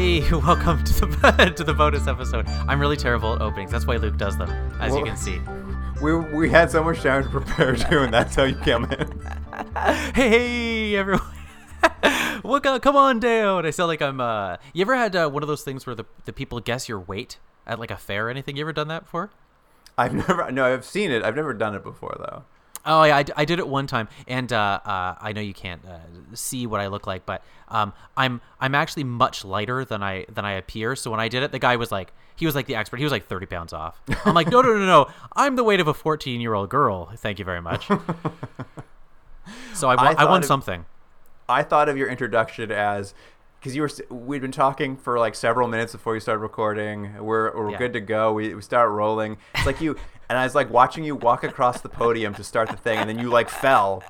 Hey, welcome to the to the bonus episode. I'm really terrible at openings. That's why Luke does them, as you can see. We, we had so much time to prepare too, and that's how you come in. Hey, hey, everyone. Look, uh, come on down. I sound like I'm. Uh, you ever had uh, one of those things where the the people guess your weight at like a fair or anything? You ever done that before? I've never, no, I've seen it. I've never done it before though. Oh yeah, I, I did it one time, and uh, uh, I know you can't uh, see what I look like, but um, I'm I'm actually much lighter than I than I appear. So when I did it, the guy was like, he was like the expert. He was like thirty pounds off. I'm like, no, no, no, no. I'm the weight of a 14 year old girl. Thank you very much. so I, won- I I, won it- something. I thought of your introduction as because you were we'd been talking for like several minutes before you started recording. We're we're Yeah. good to go. We we start rolling. It's like you and I was like watching you walk across the podium to start the thing, and then you like fell,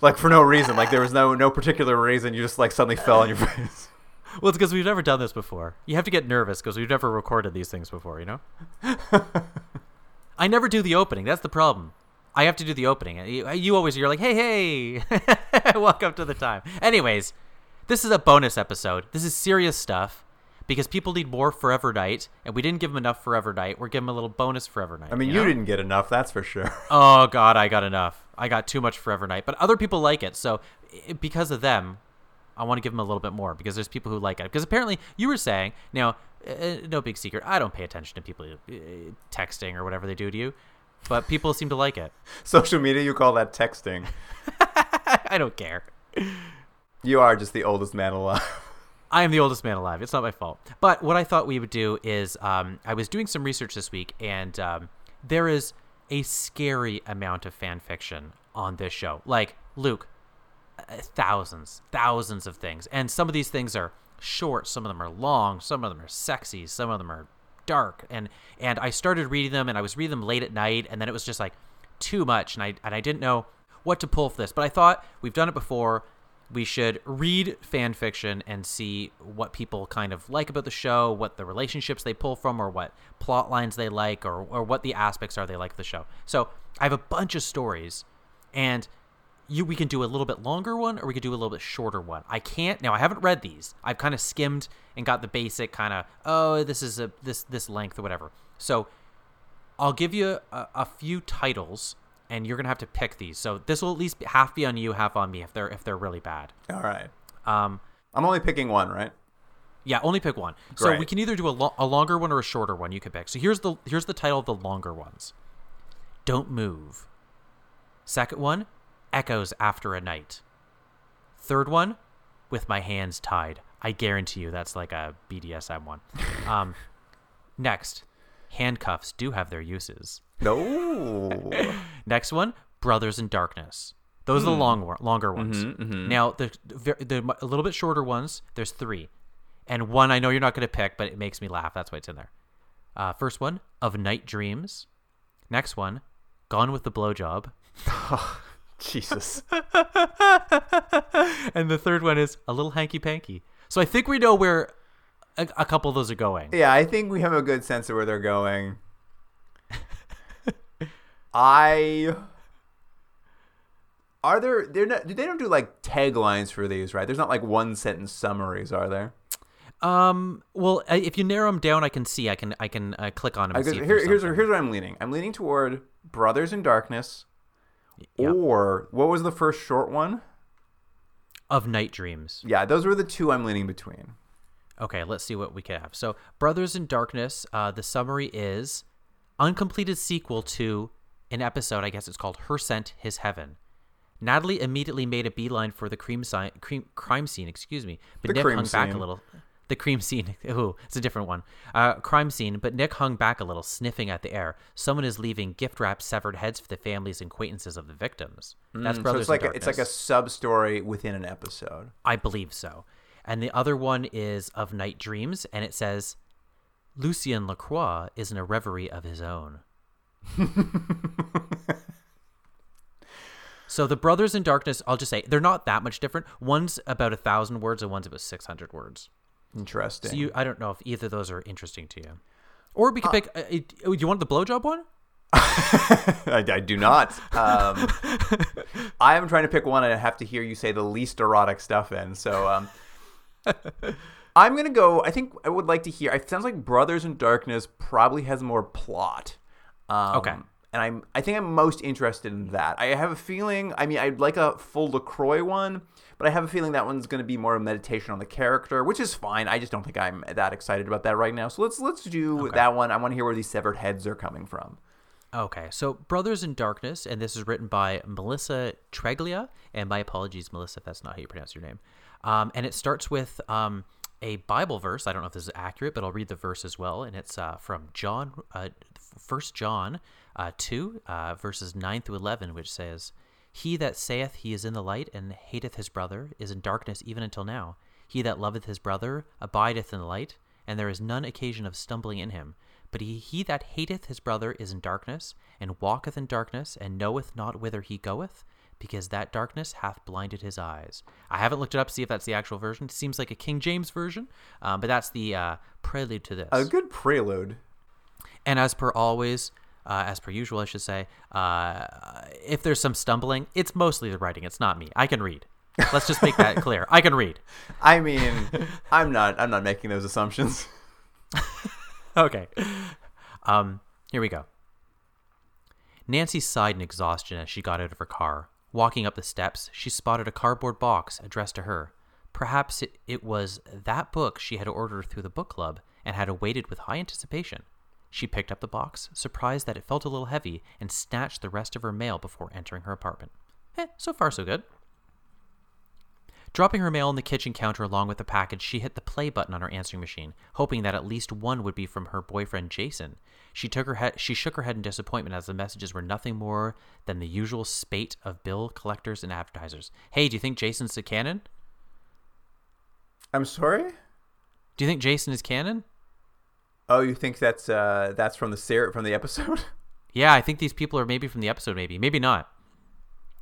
like for no reason. Like there was no no particular reason. You just like suddenly fell on your face. Well, it's because we've never done this before. You have to get nervous because we've never recorded these things before. You know. I never do the opening. That's the problem. I have to do the opening. You, you always you're like, hey, hey, welcome to the time. Anyways, this is a bonus episode. This is serious stuff because people need more Forever Knight, and we didn't give them enough Forever Knight. We're giving them a little bonus Forever Knight. I mean, you know? didn't get enough, that's for sure. Oh God, I got enough. I got too much Forever Knight, but other people like it. So because of them, I want to give them a little bit more because there's people who like it. Because apparently, you were saying now, uh, no big secret. I don't pay attention to people uh, texting or whatever they do to you, but people seem to like it. Social media, you call that texting. I don't care. You are just the oldest man alive. I am the oldest man alive. It's not my fault. But what I thought we would do is um, I was doing some research this week, and um, there is a scary amount of fan fiction on this show. Like, Luke, uh, thousands, thousands of things. And some of these things are short, some of them are long, some of them are sexy, some of them are dark. And and I started reading them and I was reading them late at night and then it was just like too much and I and I didn't know what to pull for this. But I thought we've done it before. We should read fan fiction and see what people kind of like about the show, what the relationships they pull from, or what plot lines they like, or, or what the aspects are they like the show. So I have a bunch of stories, and you we can do a little bit longer one or we could do a little bit shorter one. I can't now. I haven't read these. I've kind of skimmed and got the basic kind of oh this is a this this length or whatever. So I'll give you a, a few titles and you're gonna have to pick these. So this will at least half be on you, half on me if they're if they're really bad. All right. Um, I'm only picking one, right? yeah, only pick one. So we can either do a, lo- a longer one or a shorter one. You can pick. So here's the here's the title of the longer ones. Don't move. Second one, echoes after a night. Third one, with my hands tied. I guarantee you that's like a BDSM one. Um, next, handcuffs do have their uses. No. Next one, Brothers in Darkness. Those are the hmm. long, longer ones. Mm-hmm, mm-hmm. Now the the, the a little bit shorter ones. There's three, and one I know you're not going to pick, but it makes me laugh. That's why it's in there. Uh, first one, of Night Dreams. Next one, Gone with the Blowjob. Jesus. and the third one is a little hanky panky. So I think we know where a, a couple of those are going. Yeah, I think we have a good sense of where they're going. I are there? They're not. They don't do like taglines for these, right? There's not like one sentence summaries, are there? Um. Well, if you narrow them down, I can see. I can. I can uh, click on them. I And see here, here's here's where I'm leaning. I'm leaning toward Brothers in Darkness, Yep. or what was the first short one? of Night Dreams. Yeah, those were the two I'm leaning between. Okay, let's see what we can have. So, Brothers in Darkness, uh, the summary is uncompleted sequel to an episode, I guess it's called Her Scent, His Heaven. Natalie immediately made a beeline for the cream, si- cream crime scene, excuse me, but The Nick hung back a little. The cream scene. Ooh, it's a different one. Uh, crime scene, but Nick hung back a little, sniffing at the air. Someone is leaving gift wrapped severed heads for the families and acquaintances of the victims. That's Mm, Brothers so it's like a, it's like a sub story within an episode. I believe so. And the other one is of Night Dreams, and it says Lucien Lacroix is in a reverie of his own. so the Brothers in Darkness, I'll just say they're not that much different. One's about a thousand words, and one's about six hundred words. Interesting. So you, I don't know if either of those are interesting to you. Or we could pick. Uh, it- do you want the blowjob one? I, I do not. Um, I am trying to pick one, and I have to hear you say the least erotic stuff in. So, um, I'm gonna go. I think I would like to hear. It sounds like Brothers in Darkness probably has more plot. Um, Okay. And I'm. I think I'm most interested in that. I have a feeling. I mean, I'd like a full Lacroix one, but I have a feeling that one's going to be more of a meditation on the character, which is fine. I just don't think I'm that excited about that right now. So let's let's do that one. I want to hear where these severed heads are coming from. Okay, so Brothers in Darkness, and this is written by Melissa Treglia, and my apologies, Melissa, if that's not how you pronounce your name. Um, and it starts with um, a Bible verse. I don't know if this is accurate, but I'll read the verse as well, and it's uh, from John, uh, First John uh, two, uh, verses nine through eleven, which says, "He that saith he is in the light and hateth his brother is in darkness even until now. He that loveth his brother abideth in the light, and there is none occasion of stumbling in him." But he, he that hateth his brother is in darkness, and walketh in darkness, and knoweth not whither he goeth, because that darkness hath blinded his eyes. I haven't looked it up to see if that's the actual version. It seems like a King James version, um, but that's the uh, prelude to this. A good prelude. And as per always, uh, as per usual, I should say, uh, if there's some stumbling, it's mostly the writing. It's not me. I can read. Let's just make that clear. I can read. I mean, I'm not. I'm not making those assumptions. okay. Um, here we go. Nancy sighed in exhaustion as she got out of her car. Walking up the steps, she spotted a cardboard box addressed to her. Perhaps it, it was that book she had ordered through the book club and had awaited with high anticipation. She picked up the box, surprised that it felt a little heavy, and snatched the rest of her mail before entering her apartment. Eh, so far so good. Dropping her mail on the kitchen counter along with the package, she hit the play button on her answering machine, hoping that at least one would be from her boyfriend Jason. She took her head she shook her head in disappointment as the messages were nothing more than the usual spate of bill collectors and advertisers. Hey, do you think Jason's a canon? I'm sorry. Do you think Jason is canon? Oh, you think that's uh that's from the ser- from the episode? Yeah, I think these people are maybe from the episode, maybe. Maybe not.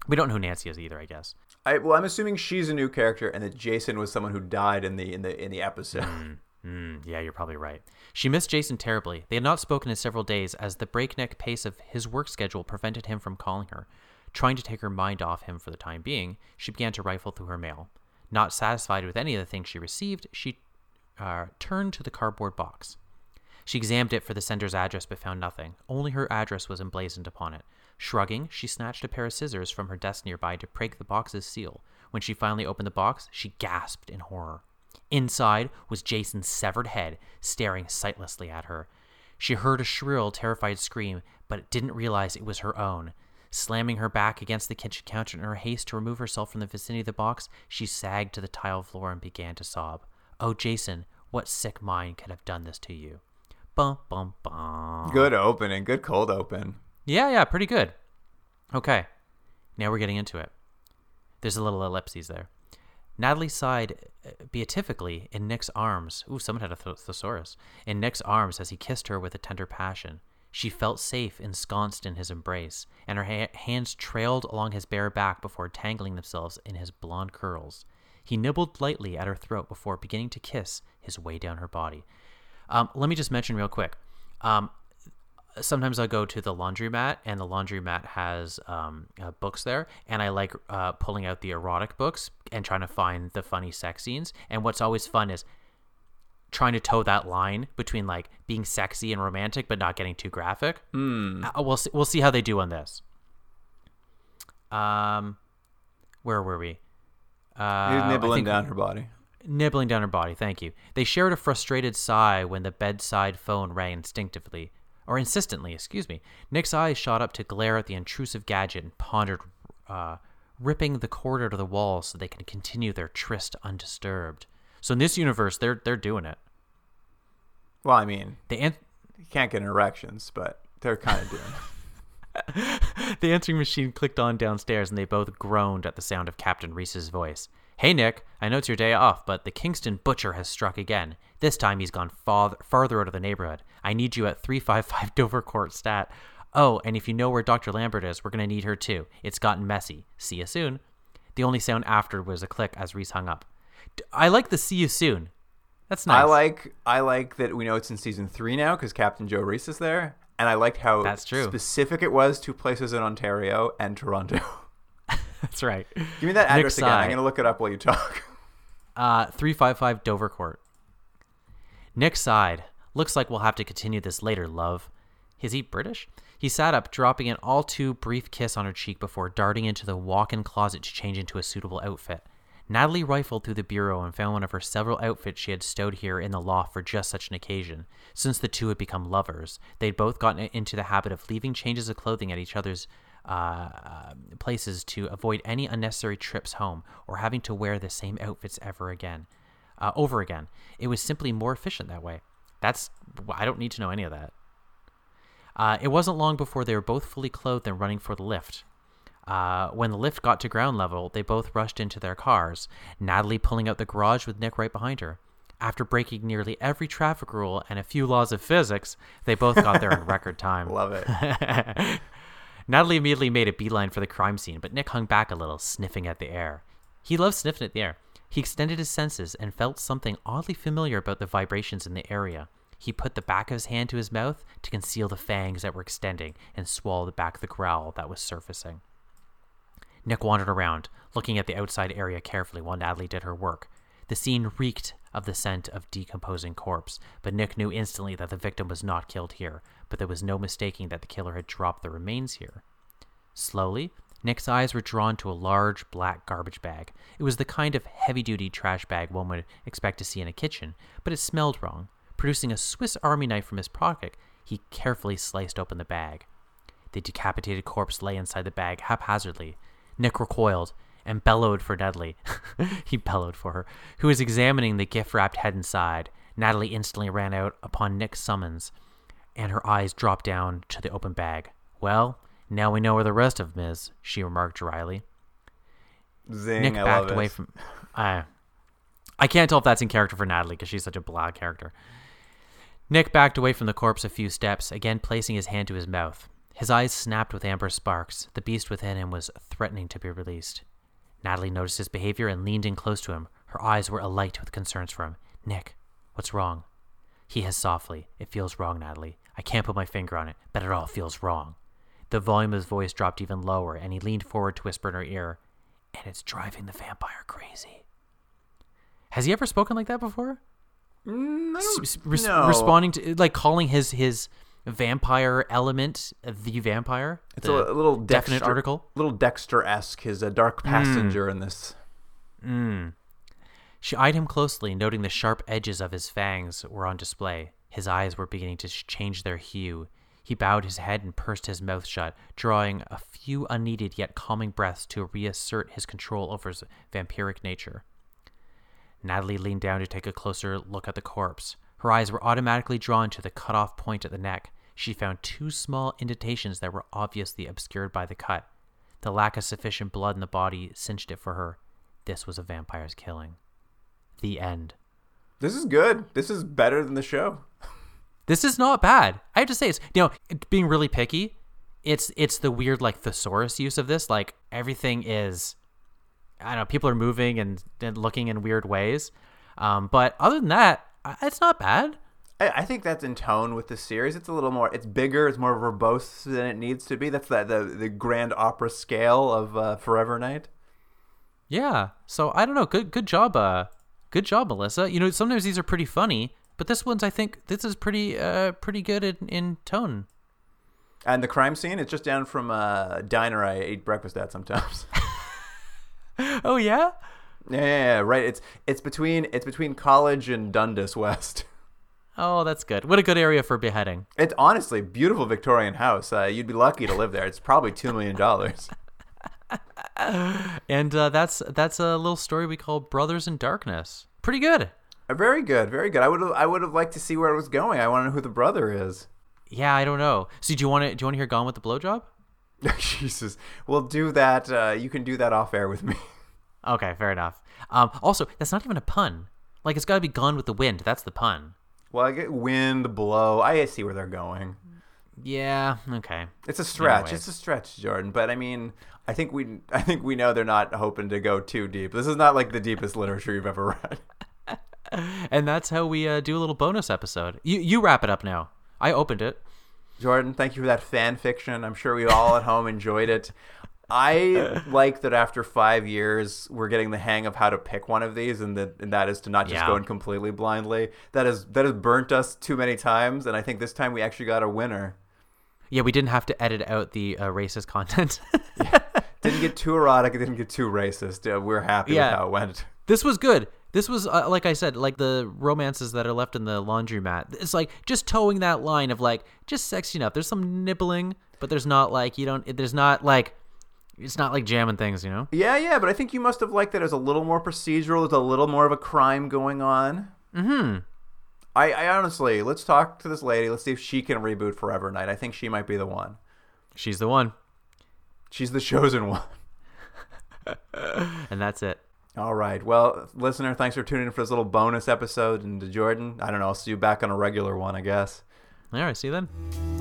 We don't know who Nancy is either, I guess. I well, I'm assuming she's a new character, and that Jason was someone who died in the in the in the episode. Mm, yeah, you're probably right. She missed Jason terribly. They had not spoken in several days as the breakneck pace of his work schedule prevented him from calling her. Trying to take her mind off him for the time being, she began to rifle through her mail. Not satisfied with any of the things she received, she uh, turned to the cardboard box. She examined it for the sender's address but found nothing. Only her address was emblazoned upon it. Shrugging, she snatched a pair of scissors from her desk nearby to break the box's seal. When she finally opened the box, she gasped in horror. Inside was Jason's severed head, staring sightlessly at her. She heard a shrill, terrified scream, but didn't realize it was her own. Slamming her back against the kitchen counter in her haste to remove herself from the vicinity of the box, she sagged to the tile floor and began to sob. Oh, Jason, what sick mind could have done this to you? Bum, bum, bum. Good opening, good cold open. Yeah, yeah, pretty good. Okay, now we're getting into it. There's a little ellipses there. Natalie sighed uh, beatifically in Nick's arms. Ooh, someone had a th- thesaurus. In Nick's arms as he kissed her with a tender passion. She felt safe ensconced in his embrace, and her ha- hands trailed along his bare back before tangling themselves in his blonde curls. He nibbled lightly at her throat before beginning to kiss his way down her body. Um, let me just mention real quick. Um, sometimes I'll go to the laundromat, and the laundromat has um, uh, books there, and I like uh, pulling out the erotic books and trying to find the funny sex scenes. And what's always fun is trying to toe that line between like being sexy and romantic, but not getting too graphic. Mm. Uh, we'll see, we'll see how they do on this. Um, where were we? Uh, nibbling think- down her body. Nibbling down her body, thank you. They shared a frustrated sigh when the bedside phone rang instinctively, or insistently, excuse me. Nick's eyes shot up to glare at the intrusive gadget and pondered, uh, ripping the cord out of the wall so they can continue their tryst undisturbed. So in this universe, they're they're doing it. Well, I mean, The an- you can't get erections, but they're kind of doing. it. the answering machine clicked on downstairs, and they both groaned at the sound of Captain Reese's voice. Hey, Nick, I know it's your day off, but the Kingston Butcher has struck again. This time he's gone farther, farther out of the neighborhood. I need you at 355 Dover Court Stat. Oh, and if you know where Dr. Lambert is, we're going to need her too. It's gotten messy. See you soon. The only sound after was a click as Reese hung up. D- I like the see you soon. That's nice. I like I like that we know it's in season three now because Captain Joe Reese is there, and I liked how That's true. specific it was to places in Ontario and Toronto. That's right. Give me that address again. I'm gonna look it up while you talk. Uh, 355 Dover Court. Nick sighed. Looks like we'll have to continue this later, love. Is he British? He sat up, dropping an all too brief kiss on her cheek before darting into the walk in closet to change into a suitable outfit. Natalie rifled through the bureau and found one of her several outfits she had stowed here in the loft for just such an occasion. Since the two had become lovers, they'd both gotten into the habit of leaving changes of clothing at each other's uh, uh, places to avoid any unnecessary trips home or having to wear the same outfits ever again, uh, over again. It was simply more efficient that way. That's I don't need to know any of that. Uh, it wasn't long before they were both fully clothed and running for the lift. Uh, when the lift got to ground level, they both rushed into their cars, Natalie pulling out the garage with Nick right behind her. After breaking nearly every traffic rule and a few laws of physics, they both got there in record time. Love it. Natalie immediately made a beeline for the crime scene, but Nick hung back a little, sniffing at the air. He loved sniffing at the air. He extended his senses and felt something oddly familiar about the vibrations in the area. He put the back of his hand to his mouth to conceal the fangs that were extending and swallowed back the growl that was surfacing. Nick wandered around, looking at the outside area carefully while Natalie did her work. The scene reeked of the scent of decomposing corpse, but Nick knew instantly that the victim was not killed here, but there was no mistaking that the killer had dropped the remains here. Slowly, Nick's eyes were drawn to a large black garbage bag. It was the kind of heavy duty trash bag one would expect to see in a kitchen, but it smelled wrong. Producing a Swiss Army knife from his pocket, he carefully sliced open the bag. The decapitated corpse lay inside the bag haphazardly. Nick recoiled and bellowed for Natalie. he bellowed for her, who was examining the gift wrapped head inside. Natalie instantly ran out upon Nick's summons, and her eyes dropped down to the open bag. Well, now we know where the rest of them is, she remarked dryly. Zing, Nick I backed away it. from. I, I can't tell if that's in character for Natalie because she's such a blah character. Nick backed away from the corpse a few steps, again placing his hand to his mouth. His eyes snapped with amber sparks. The beast within him was threatening to be released. Natalie noticed his behavior and leaned in close to him. Her eyes were alight with concerns for him. Nick, what's wrong? He hissed softly. It feels wrong, Natalie. I can't put my finger on it, but it all feels wrong. The volume of his voice dropped even lower, and he leaned forward to whisper in her ear, and it's driving the vampire crazy. Has he ever spoken like that before? Mm, I S- res- responding to like calling his his vampire element uh, the vampire. It's the a, little definite Dexter, article. little Dexter esque. His a dark passenger in this. Mm. She eyed him closely, noting the sharp edges of his fangs were on display. His eyes were beginning to change their hue. He bowed his head and pursed his mouth shut, drawing a few unneeded yet calming breaths to reassert his control over his vampiric nature. Natalie leaned down to take a closer look at the corpse. Her eyes were automatically drawn to the cut off point at the neck. She found two small indentations that were obviously obscured by the cut. The lack of sufficient blood in the body cinched it for her. This was a vampire's killing. The end. This is good. This is better than the show. This is not bad. I have to say, it's you know, being really picky. It's it's the weird like thesaurus use of this. Like everything is, I don't know. People are moving and, and looking in weird ways. Um, but other than that, it's not bad. I, I think that's in tone with the series. It's a little more. It's bigger. It's more verbose than it needs to be. That's the the, the grand opera scale of uh, Forever Knight. Yeah. So I don't know. Good good job. Uh, good job, Melissa. You know, sometimes these are pretty funny, but this one's I think this is pretty uh pretty good in, in tone. And the crime scene. It's just down from a diner I ate breakfast at sometimes. Oh yeah. yeah, yeah, yeah, right. It's it's between it's between college and Dundas West. Oh, that's good. What a good area for beheading. It's honestly beautiful Victorian house. Uh, you'd be lucky to live there. It's probably two million dollars. And uh, that's that's a little story we call Brothers in Darkness. Pretty good. Uh, Very good, very good. I would have I would have liked to see where it was going. I want to know who the brother is. Yeah, I don't know. So do you want to do you want to hear Gone with the Blowjob? Jesus, we'll do that. Uh, you can do that off air with me. Okay, fair enough. Um, also, that's not even a pun. Like it's got to be Gone with the Wind. That's the pun. well, I get wind blow. I see where they're going. Yeah. Okay. It's a stretch. Anyways. It's a stretch, Jordan. But I mean, I think we I think we know they're not hoping to go too deep. This is not like the deepest literature you've ever read. And that's how we uh, do a little bonus episode. You you wrap it up now. I opened it. Jordan, thank you for that fan fiction. I'm sure we all at home enjoyed it. I like that after five years, we're getting the hang of how to pick one of these, and that and that is to not just Yeah. go in completely blindly. That has that has burnt us too many times, and I think this time we actually got a winner. Yeah, we didn't have to edit out the uh, racist content. Didn't get too erotic. It didn't get too racist. Uh, we're happy Yeah. with how it went. this was good. This was uh, like I said, like the romances that are left in the laundromat. It's like just towing that line of like just sexy enough. There's some nibbling, but there's not like you don't. There's not like it's not like jamming things, you know. Yeah, yeah, but I think you must have liked that it was a little more procedural. There's a little more of a crime going on. Hmm. I, I honestly, let's talk to this lady. Let's see if she can reboot Forever Knight. I think she might be the one. She's the one, She's the chosen one. and that's it. All right. Well, listener, thanks for tuning in for this little bonus episode. And to Jordan, I don't know, I'll see you back on a regular one, I guess. All right, see you then.